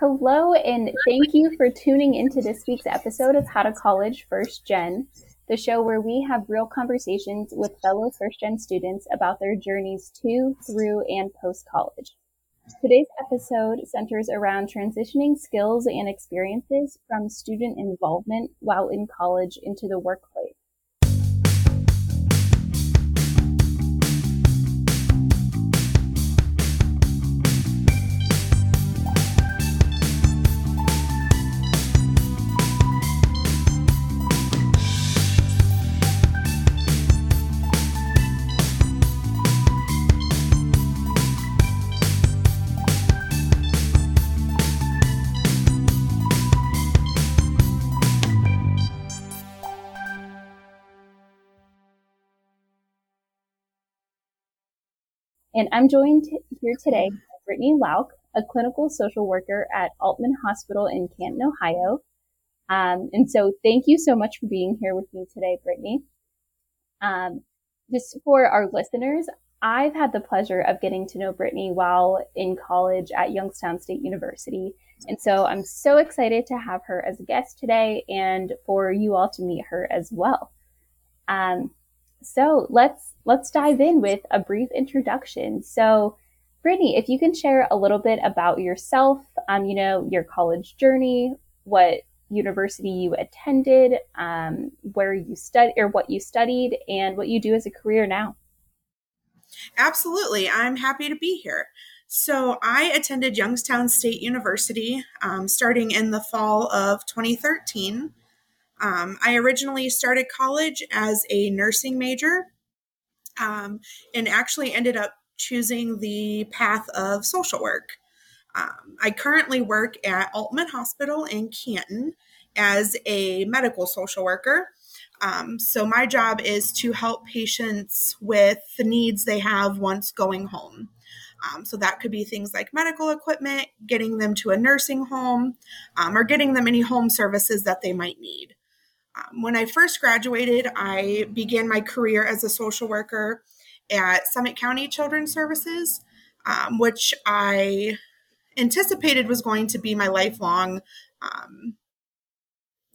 Hello, and thank you for tuning into this week's episode of How to College First Gen, the show where we have real conversations with fellow first gen students about their journeys to, through, and post college. Today's episode centers around transitioning skills and experiences from student involvement while in college into the workplace. And I'm joined here today by Brittany Lauk, a clinical social worker at Aultman Hospital in Canton, Ohio. Um, and so thank you so much for being here with me today, Brittany. Um, just for our listeners, I've had the pleasure of getting to know Brittany while in college at Youngstown State University. And so I'm so excited to have her as a guest today and for you all to meet her as well. Um, so let's let's dive in with a brief introduction. So, Brittany, if you can share a little bit about yourself, um, you know, your college journey, what university you attended, um, where you studied, or what you studied, and what you do as a career now. Absolutely, I'm happy to be here. So, I attended Youngstown State University um, starting in the fall of 2013. Um, I originally started college as a nursing major um, and actually ended up choosing the path of social work. Um, I currently work at Aultman Hospital in Canton as a medical social worker. Um, so, my job is to help patients with the needs they have once going home. Um, so, that could be things like medical equipment, getting them to a nursing home, um, or getting them any home services that they might need. Um, when I first graduated, I began my career as a social worker at Summit County Children's Services, um, which I anticipated was going to be my lifelong um,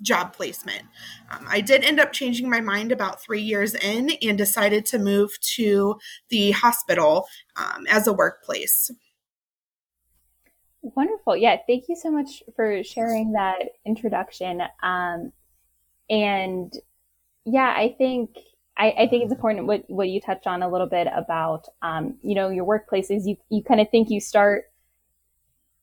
job placement. Um, I did end up changing my mind about three years in and decided to move to the hospital um, as a workplace. Wonderful. Yeah, thank you so much for sharing that introduction. Um, and yeah, I think I, I, think it's important what, what you touched on a little bit about, um, you know, your workplaces. You, you kind of think you start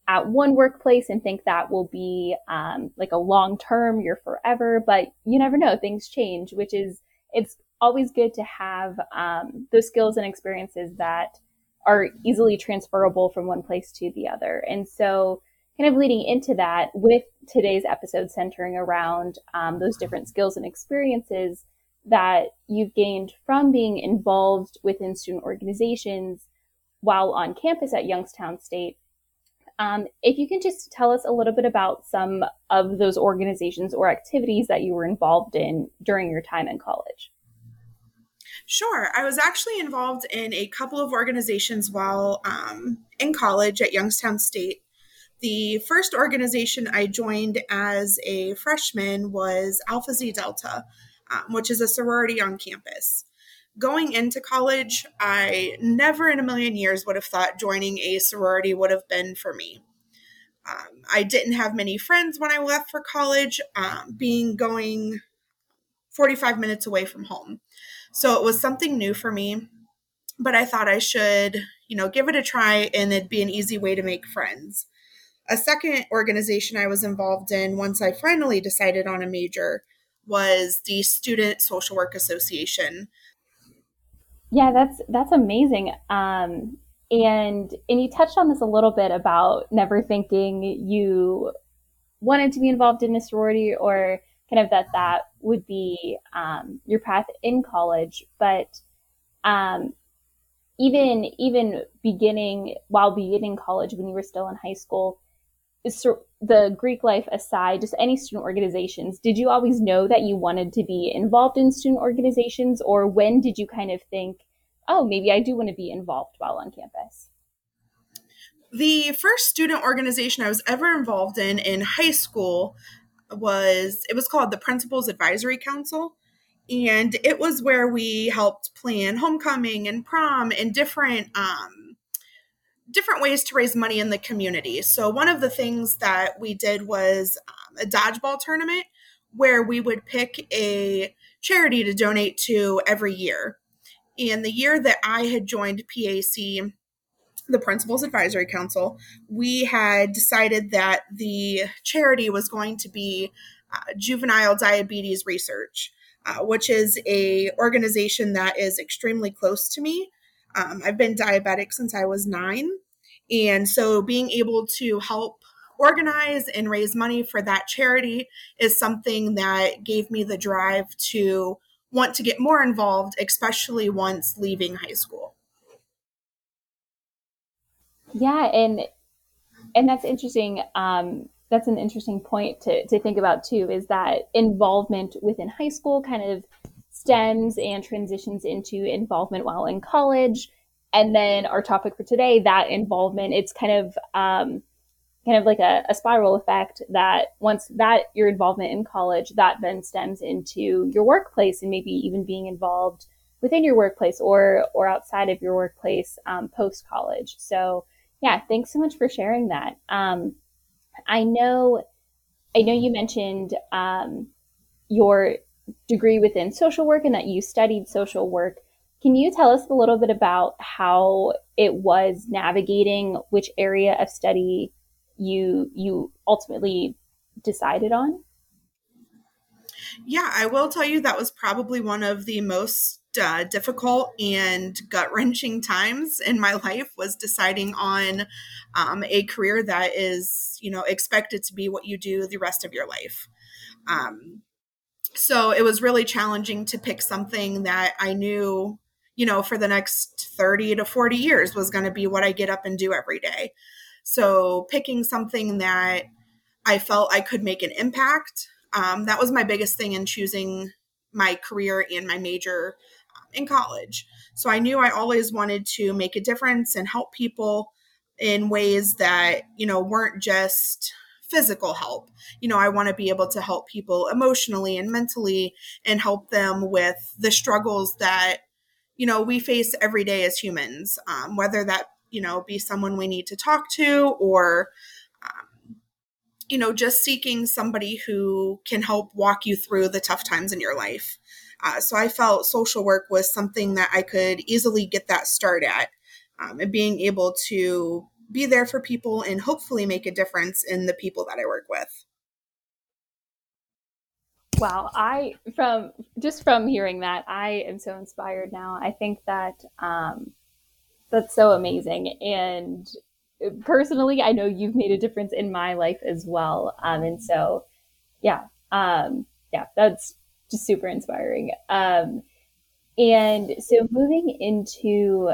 at one workplace and think that will be um, like a long term, you're forever, but you never know. Things change, which is, it's always good to have um, those skills and experiences that are easily transferable from one place to the other. And so, kind of leading into that with today's episode centering around um, those different skills and experiences that you've gained from being involved within student organizations while on campus at Youngstown State. Um, if you can just tell us a little bit about some of those organizations or activities that you were involved in during your time in college. Sure. I was actually involved in a couple of organizations while um, in college at Youngstown State. The first organization I joined as a freshman was Alpha Xi Delta, um, which is a sorority on campus. Going into college, I never in a million years would have thought joining a sorority would have been for me. Um, I didn't have many friends when I left for college, um, being going 45 minutes away from home. So it was something new for me, but I thought I should, you know, give it a try and it'd be an easy way to make friends. A second organization I was involved in once I finally decided on a major was the Student Social Work Association. Yeah, that's that's amazing. Um, and and you touched on this a little bit about never thinking you wanted to be involved in a sorority or kind of that that would be um, your path in college, but um, even even beginning while beginning college when you were still in high school the Greek life aside, just any student organizations, did you always know that you wanted to be involved in student organizations, or when did you kind of think, oh, maybe I do want to be involved while on campus? The first student organization I was ever involved in in high school was it was called the Principals Advisory Council and it was where we helped plan homecoming and prom and different um, different ways to raise money in the community. So one of the things that we did was um, a dodgeball tournament where we would pick a charity to donate to every year. And the year that I had joined PAC, the Principals Advisory Council, we had decided that the charity was going to be uh, juvenile diabetes research, uh, which is a organization that is extremely close to me. Um, I've been diabetic since I was nine, and so being able to help organize and raise money for that charity is something that gave me the drive to want to get more involved, especially once leaving high school. Yeah, and and that's interesting. Um, that's an interesting point to, to think about too, is that involvement within high school kind of stems and transitions into involvement while in college. And then our topic for today, that involvement, it's kind of um, kind of like a, a spiral effect that once that your involvement in college, that then stems into your workplace and maybe even being involved within your workplace or or outside of your workplace um, post college. So yeah, thanks so much for sharing that. Um, I know, I know you mentioned um, your degree within social work and that you studied social work. Can you tell us a little bit about how it was navigating which area of study you you ultimately decided on? Yeah, I will tell you that was probably one of the most uh, difficult and gut wrenching times in my life was deciding on um, a career that is, you know, expected to be what you do the rest of your life. Um, so it was really challenging to pick something that I knew, you know, for the next 30 to 40 years was going to be what I get up and do every day. So picking something that I felt I could make an impact, um, that was my biggest thing in choosing my career and my major in college. So I knew I always wanted to make a difference and help people in ways that, you know, weren't just physical help. You know, I want to be able to help people emotionally and mentally and help them with the struggles that, you know, we face every day as humans, um, whether that, you know, be someone we need to talk to or, um, you know, just seeking somebody who can help walk you through the tough times in your life. Uh, so I felt social work was something that I could easily get that start at um, and being able to be there for people and hopefully make a difference in the people that I work with. Wow, I from just from hearing that, I am so inspired now. I think that um, that's so amazing, and personally, I know you've made a difference in my life as well. Um, and so, yeah, um, yeah, that's just super inspiring. Um, and so moving into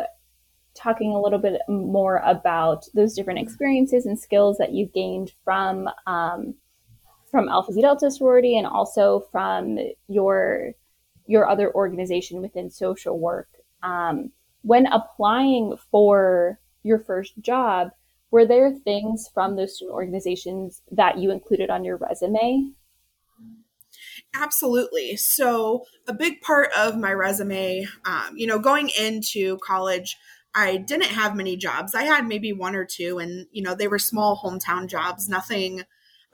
talking a little bit more about those different experiences and skills that you've gained from um, from Alpha Xi Delta sorority and also from your your other organization within social work. Um, when applying for your first job, were there things from those student organizations that you included on your resume Absolutely. So, a big part of my resume, um, you know, going into college, I didn't have many jobs. I had maybe one or two, and, you know, they were small hometown jobs. Nothing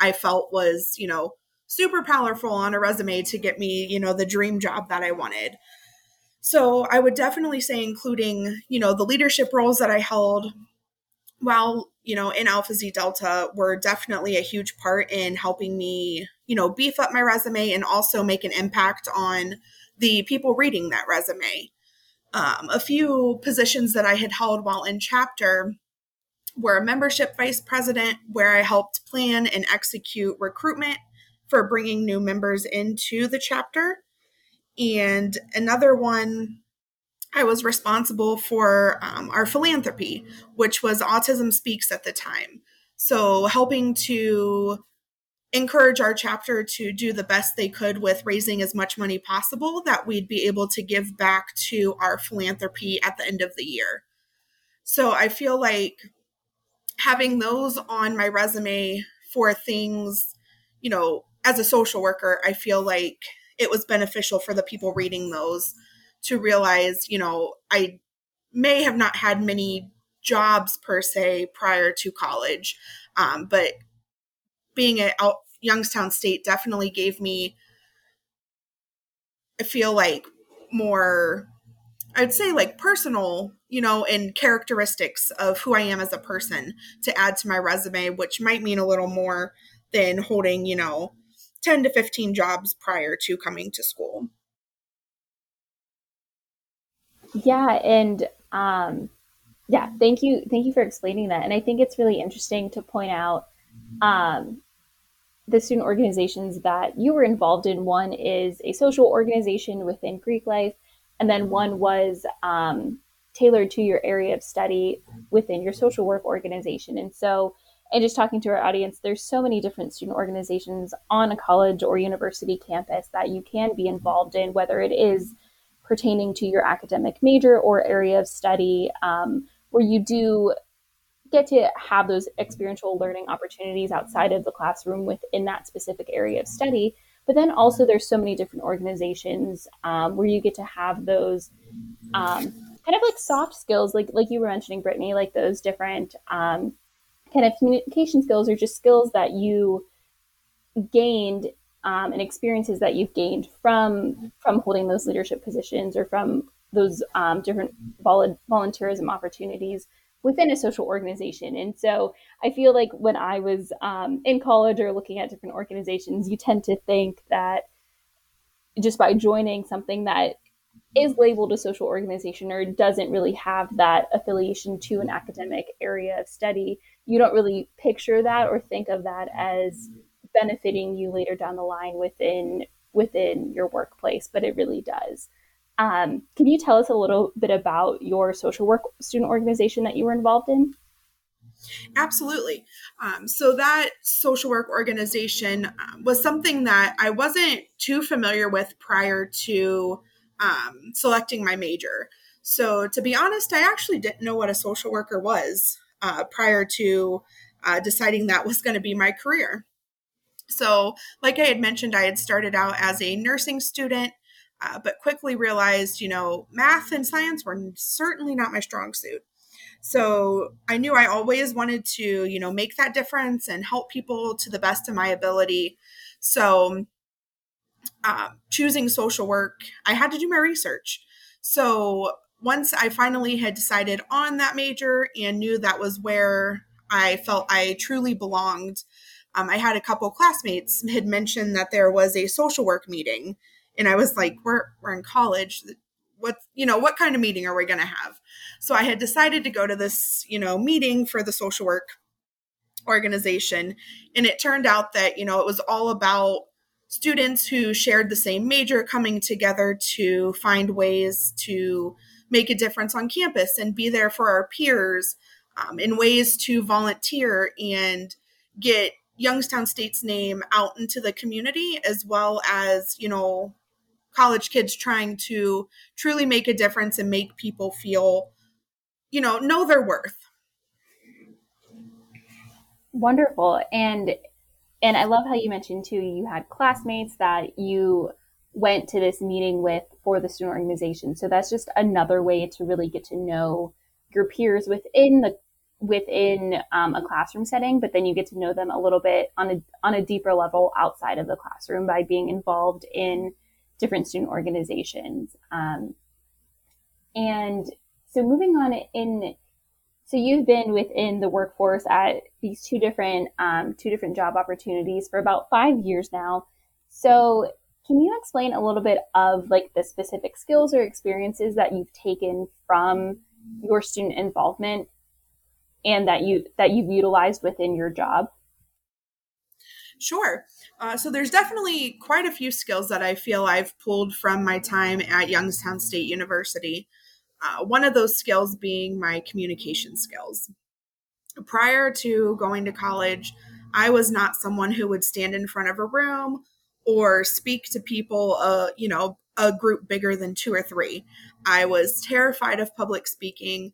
I felt was, you know, super powerful on a resume to get me, you know, the dream job that I wanted. So, I would definitely say, including, you know, the leadership roles that I held while, you know, in Alpha Xi Delta were definitely a huge part in helping me you know, beef up my resume and also make an impact on the people reading that resume. Um, a few positions that I had held while in chapter were a membership vice president, where I helped plan and execute recruitment for bringing new members into the chapter. And another one, I was responsible for um, our philanthropy, which was Autism Speaks at the time. So, helping to encourage our chapter to do the best they could with raising as much money possible that we'd be able to give back to our philanthropy at the end of the year. So I feel like having those on my resume for things, you know, as a social worker, I feel like it was beneficial for the people reading those to realize, you know, I may have not had many jobs per se prior to college, um, but being at Youngstown State definitely gave me, I feel like, more, I'd say like personal, you know, and characteristics of who I am as a person to add to my resume, which might mean a little more than holding, you know, 10 to 15 jobs prior to coming to school. Yeah, and um yeah, thank you thank you for explaining that. And I think it's really interesting to point out um the student organizations that you were involved in. One is a social organization within Greek life, and then one was um, tailored to your area of study within your social work organization. And so and just talking to our audience, there's so many different student organizations on a college or university campus that you can be involved in, whether it is pertaining to your academic major or area of study, um, where you do get to have those experiential learning opportunities outside of the classroom within that specific area of study. But then also, there's so many different organizations um, where you get to have those um, kind of like soft skills, like like you were mentioning, Brittany, like those different um, kind of communication skills or just skills that you gained um, and experiences that you've gained from from holding those leadership positions or from those um, different vol- volunteerism opportunities within a social organization. And so I feel like when I was um, in college or looking at different organizations, you tend to think that just by joining something that is labeled a social organization or doesn't really have that affiliation to an academic area of study, you don't really picture that or think of that as benefiting you later down the line within within your workplace, but it really does. Um, can you tell us a little bit about your social work student organization that you were involved in? Absolutely. Um, so, that social work organization uh, was something that I wasn't too familiar with prior to um, selecting my major. So, to be honest, I actually didn't know what a social worker was uh, prior to uh, deciding that was going to be my career. So, like I had mentioned, I had started out as a nursing student, uh, but quickly realized, you know, math and science were certainly not my strong suit. So I knew I always wanted to, you know, make that difference and help people to the best of my ability. So, uh, choosing social work, I had to do my research. So once I finally had decided on that major and knew that was where I felt I truly belonged, um, I had a couple classmates had mentioned that there was a social work meeting, and I was like, "We're we're in college. What you know? What kind of meeting are we going to have?" So I had decided to go to this you know meeting for the social work organization, and it turned out that you know it was all about students who shared the same major coming together to find ways to make a difference on campus and be there for our peers um, in ways to volunteer and get Youngstown State's name out into the community, as well as, you know, college kids trying to truly make a difference and make people feel, you know, know their worth. Wonderful. And and I love how you mentioned too you had classmates that you went to this meeting with for the student organization. So that's just another way to really get to know your peers within the within um, a classroom setting, but then you get to know them a little bit on a on a deeper level outside of the classroom by being involved in different student organizations. Um, and so moving on in so you've been within the workforce at these two different um, two different job opportunities for about five years now. So can you explain a little bit of like the specific skills or experiences that you've taken from your student involvement and that you that you've utilized within your job? Sure. Uh, so there's definitely quite a few skills that I feel I've pulled from my time at Youngstown State University. Uh, one of those skills being my communication skills. Prior to going to college, I was not someone who would stand in front of a room or speak to people, uh, you know, a group bigger than two or three. I was terrified of public speaking.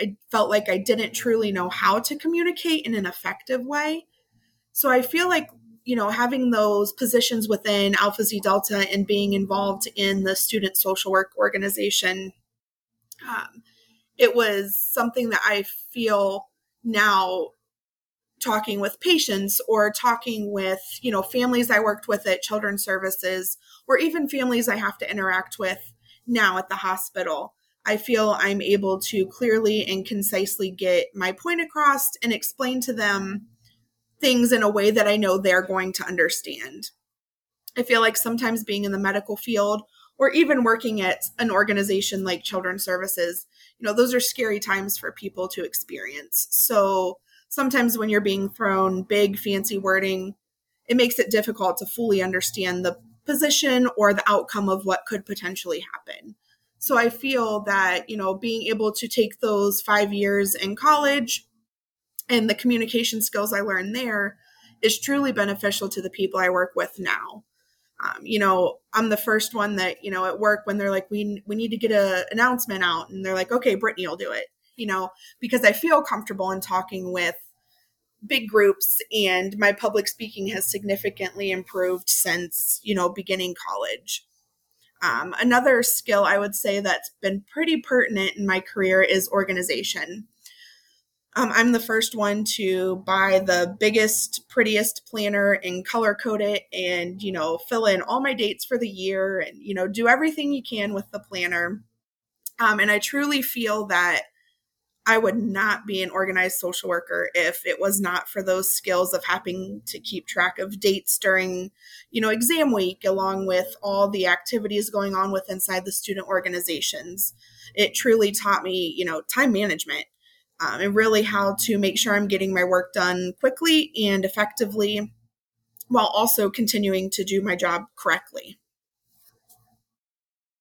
I felt like I didn't truly know how to communicate in an effective way. So I feel like, you know, having those positions within Alpha Xi Delta and being involved in the student social work organization, um, it was something that I feel now talking with patients or talking with you know families i worked with at children's services or even families i have to interact with now at the hospital i feel i'm able to clearly and concisely get my point across and explain to them things in a way that i know they're going to understand i feel like sometimes being in the medical field or even working at an organization like children's services you know those are scary times for people to experience so sometimes when you're being thrown big, fancy wording, it makes it difficult to fully understand the position or the outcome of what could potentially happen. So I feel that, you know, being able to take those five years in college and the communication skills I learned there is truly beneficial to the people I work with now. Um, you know, I'm the first one that, you know, at work when they're like, we, we need to get a announcement out and they're like, okay, Brittany will do it you know, because I feel comfortable in talking with big groups and my public speaking has significantly improved since, you know, beginning college. Um, another skill I would say that's been pretty pertinent in my career is organization. Um, I'm the first one to buy the biggest, prettiest planner and color code it and, you know, fill in all my dates for the year and, you know, do everything you can with the planner. Um, and I truly feel that I would not be an organized social worker if it was not for those skills of having to keep track of dates during, you know, exam week, along with all the activities going on with inside the student organizations. It truly taught me, you know, time management um, and really how to make sure I'm getting my work done quickly and effectively while also continuing to do my job correctly.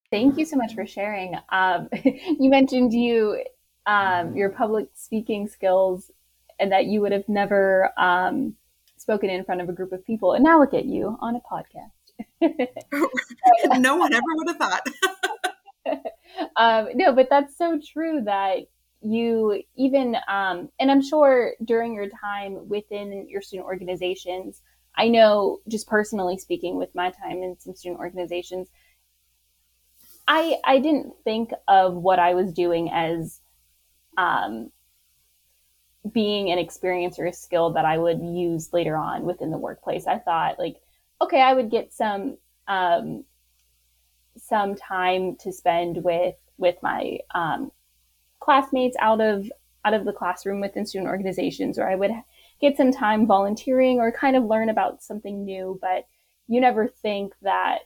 Thank you so much for sharing. Um, you mentioned you um, your public speaking skills and that you would have never um, spoken in front of a group of people. And now look at you on a podcast. no one ever would have thought. um, no, but that's so true that you even, um, and I'm sure during your time within your student organizations, I know just personally speaking with my time in some student organizations, I I didn't think of what I was doing as um, being an experience or a skill that I would use later on within the workplace. I thought like, okay, I would get some um, some time to spend with with my um, classmates out of out of the classroom within student organizations, or I would get some time volunteering or kind of learn about something new. But you never think that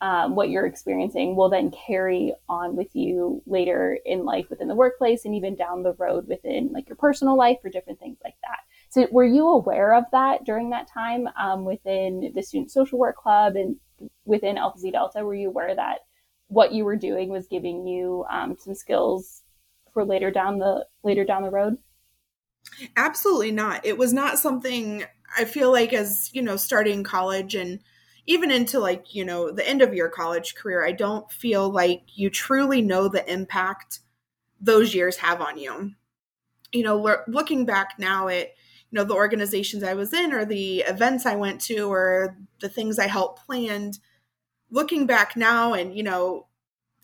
um, what you're experiencing will then carry on with you later in life within the workplace and even down the road within like your personal life or different things like that. So, were you aware of that during that time um, within the Student Social Work Club and within Alpha Xi Delta? Were you aware that what you were doing was giving you um, some skills for later down the later down the road? Absolutely not. It was not something I feel like as you know starting college and even into like you know the end of your college career i don't feel like you truly know the impact those years have on you you know looking back now at you know the organizations i was in or the events i went to or the things i helped planned looking back now and you know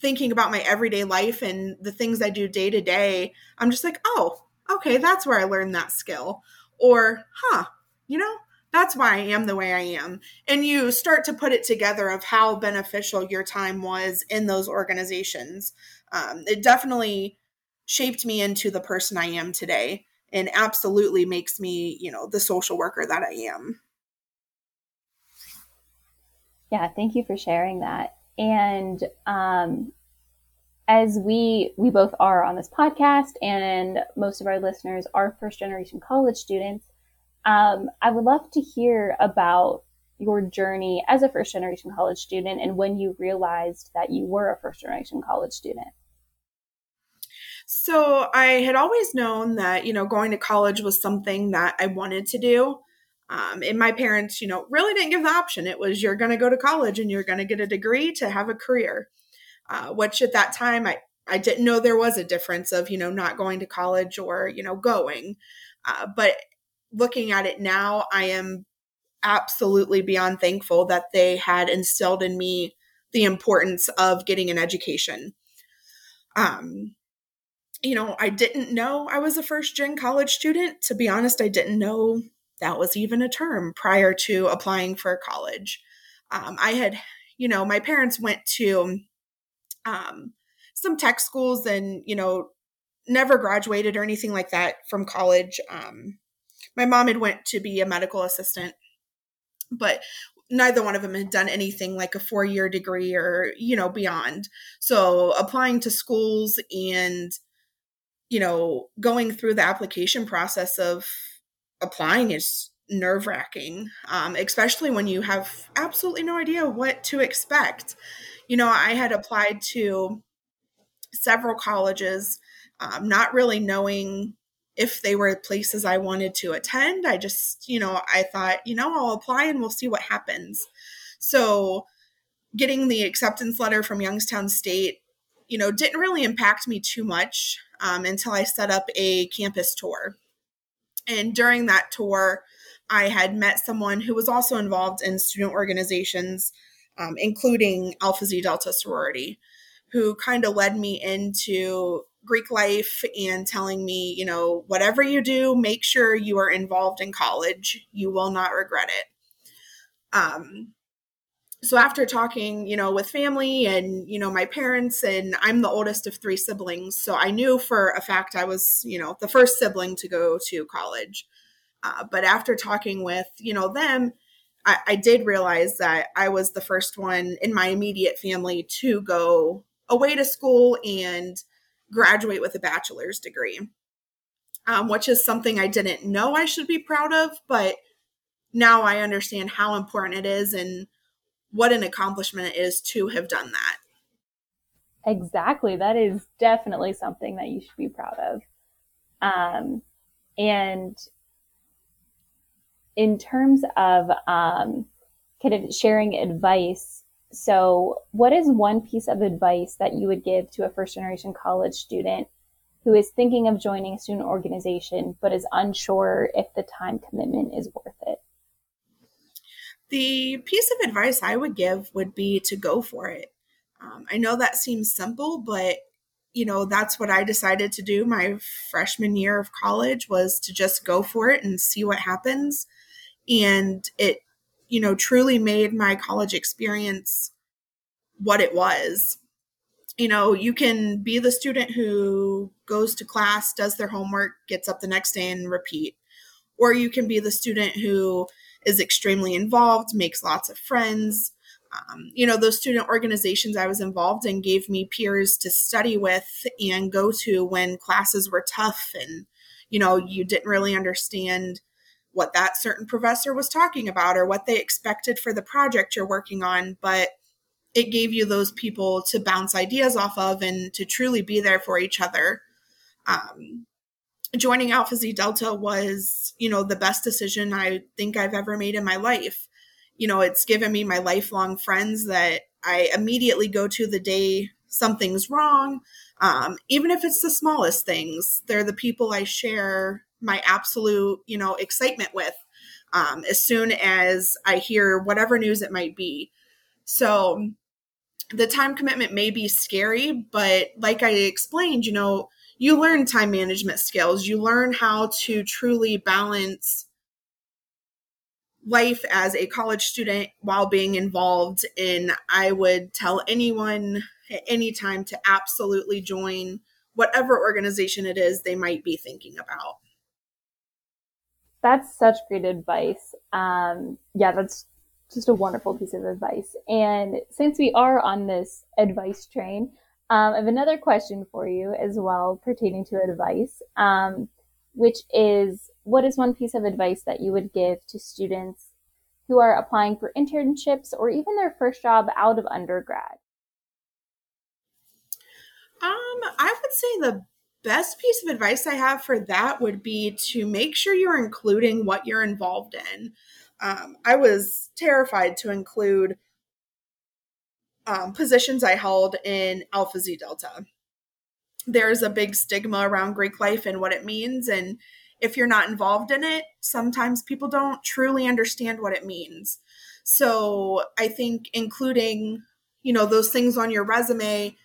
thinking about my everyday life and the things i do day to day i'm just like oh okay that's where i learned that skill or huh you know that's why I am the way I am. And you start to put it together of how beneficial your time was in those organizations. Um, it definitely shaped me into the person I am today and absolutely makes me, you know, the social worker that I am. Yeah, thank you for sharing that. And um, as we we both are on this podcast, and most of our listeners are first generation college students, um, I would love to hear about your journey as a first generation college student and when you realized that you were a first generation college student. So I had always known that, you know, going to college was something that I wanted to do. Um, and my parents, you know, really didn't give the option. It was you're going to go to college and you're going to get a degree to have a career, uh, which at that time I I didn't know there was a difference of, you know, not going to college or, you know, going. Uh, but looking at it now, I am absolutely beyond thankful that they had instilled in me the importance of getting an education. Um, you know, I didn't know I was a first gen college student. To be honest, I didn't know that was even a term prior to applying for college. Um, I had, you know, my parents went to um, some tech schools and, you know, never graduated or anything like that from college. Um, my mom had went to be a medical assistant, but neither one of them had done anything like a four year degree or, you know, beyond. So applying to schools and, you know, going through the application process of applying is nerve wracking, um, especially when you have absolutely no idea what to expect. You know, I had applied to several colleges, um, not really knowing if they were places I wanted to attend. I just, you know, I thought, you know, I'll apply and we'll see what happens. So, getting the acceptance letter from Youngstown State, you know, didn't really impact me too much um, until I set up a campus tour. And during that tour, I had met someone who was also involved in student organizations, um, including Alpha Xi Delta sorority, who kind of led me into Greek life and telling me, you know, whatever you do, make sure you are involved in college. You will not regret it. Um, so after talking, you know, with family and, you know, my parents, and I'm the oldest of three siblings. So I knew for a fact I was, you know, the first sibling to go to college. Uh, but after talking with, you know, them, I, I did realize that I was the first one in my immediate family to go away to school and graduate with a bachelor's degree, um, which is something I didn't know I should be proud of, but now I understand how important it is and what an accomplishment it is to have done that. Exactly. That is definitely something that you should be proud of. Um, and in terms of um, kind of sharing advice so, what is one piece of advice that you would give to a first generation college student who is thinking of joining a student organization but is unsure if the time commitment is worth it? The piece of advice I would give would be to go for it. Um, I know that seems simple, but you know that's what I decided to do my freshman year of college was to just go for it and see what happens. And it you know, truly made my college experience what it was. You know, you can be the student who goes to class, does their homework, gets up the next day and repeat. Or you can be the student who is extremely involved, makes lots of friends. Um, you know, those student organizations I was involved in gave me peers to study with and go to when classes were tough and, you know, you didn't really understand what that certain professor was talking about or what they expected for the project you're working on, but it gave you those people to bounce ideas off of and to truly be there for each other. Um, joining Alpha Xi Delta was, you know, the best decision I think I've ever made in my life. You know, it's given me my lifelong friends that I immediately go to the day something's wrong. Um, even if it's the smallest things, they're the people I share my absolute, you know, excitement with um, as soon as I hear whatever news it might be. So the time commitment may be scary, but like I explained, you know, you learn time management skills. You learn how to truly balance life as a college student while being involved in I would tell anyone at any time to absolutely join whatever organization it is they might be thinking about that's such great advice. Um, yeah, that's just a wonderful piece of advice. And since we are on this advice train, um, I have another question for you as well pertaining to advice, um, which is what is one piece of advice that you would give to students who are applying for internships or even their first job out of undergrad? Um, I would say the best piece of advice I have for that would be to make sure you're including what you're involved in. Um, I was terrified to include um, positions I held in Alpha Xi Delta. there's a big stigma around Greek life and what it means. And if you're not involved in it, sometimes people don't truly understand what it means. So I think including, you know, those things on your resume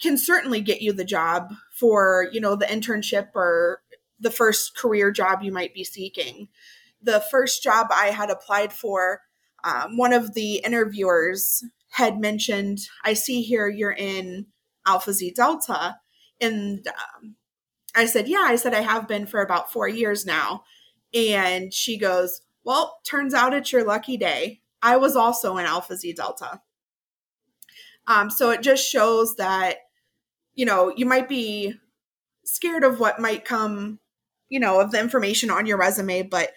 can certainly get you the job for, you know, the internship or the first career job you might be seeking. The first job I had applied for, um, one of the interviewers had mentioned, I see here you're in Alpha Xi Delta. And um, I said, Yeah, I said, I have been for about four years now. And she goes, Well, turns out it's your lucky day. I was also in Alpha Xi Delta. Um, so it just shows that, you know, you might be scared of what might come, you know, of the information on your resume, but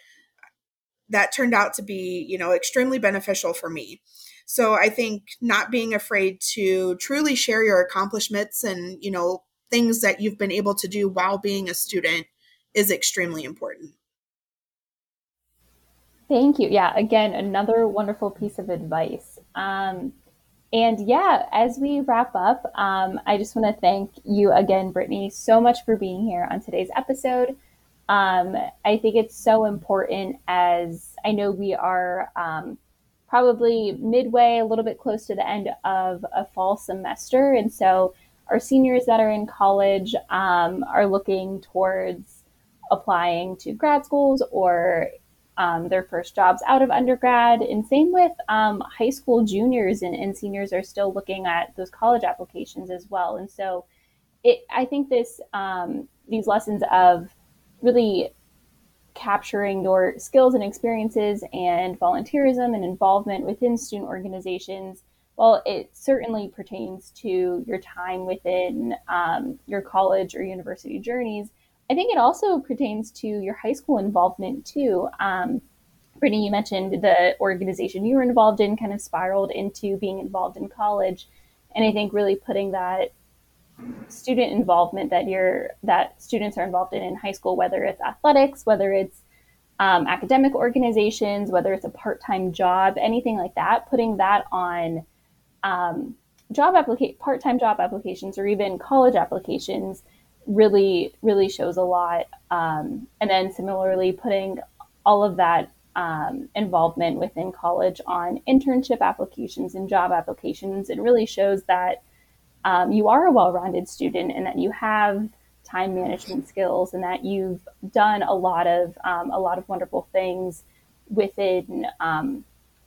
that turned out to be, you know, extremely beneficial for me. So I think not being afraid to truly share your accomplishments and, you know, things that you've been able to do while being a student is extremely important. Thank you. Yeah, again, another wonderful piece of advice. Um, and yeah, as we wrap up, um, I just want to thank you again, Brittany, so much for being here on today's episode. Um, I think it's so important as I know we are um, probably midway, a little bit close to the end of a fall semester. And so our seniors that are in college um, are looking towards applying to grad schools or um, their first jobs out of undergrad. And same with um, high school juniors and, and, seniors are still looking at those college applications as well. And so it, I think this um, these lessons of really capturing your skills and experiences and volunteerism and involvement within student organizations well, it certainly pertains to your time within um, your college or university journeys. I think it also pertains to your high school involvement too. Um, Brittany, you mentioned the organization you were involved in kind of spiraled into being involved in college, and I think really putting that student involvement that you're that students are involved in in high school, whether it's athletics, whether it's um, academic organizations, whether it's a part-time job, anything like that, putting that on um, job applica- part-time job applications or even college applications really really shows a lot. Um, and then similarly putting all of that um, involvement within college on internship applications and job applications it really shows that um, you are a well-rounded student and that you have time management skills and that you've done a lot of um, a lot of wonderful things within um,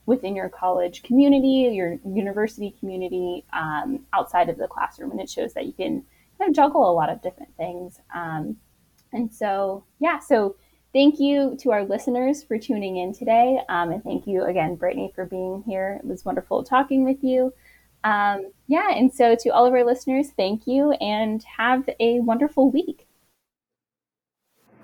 within your college community, your university community, um, outside of the classroom. And it shows that you can kind of juggle a lot of different things. Um, and so, yeah, so thank you to our listeners for tuning in today. Um, and thank you again, Brittany, for being here. It was wonderful talking with you. Um, yeah, and so to all of our listeners, thank you and have a wonderful week.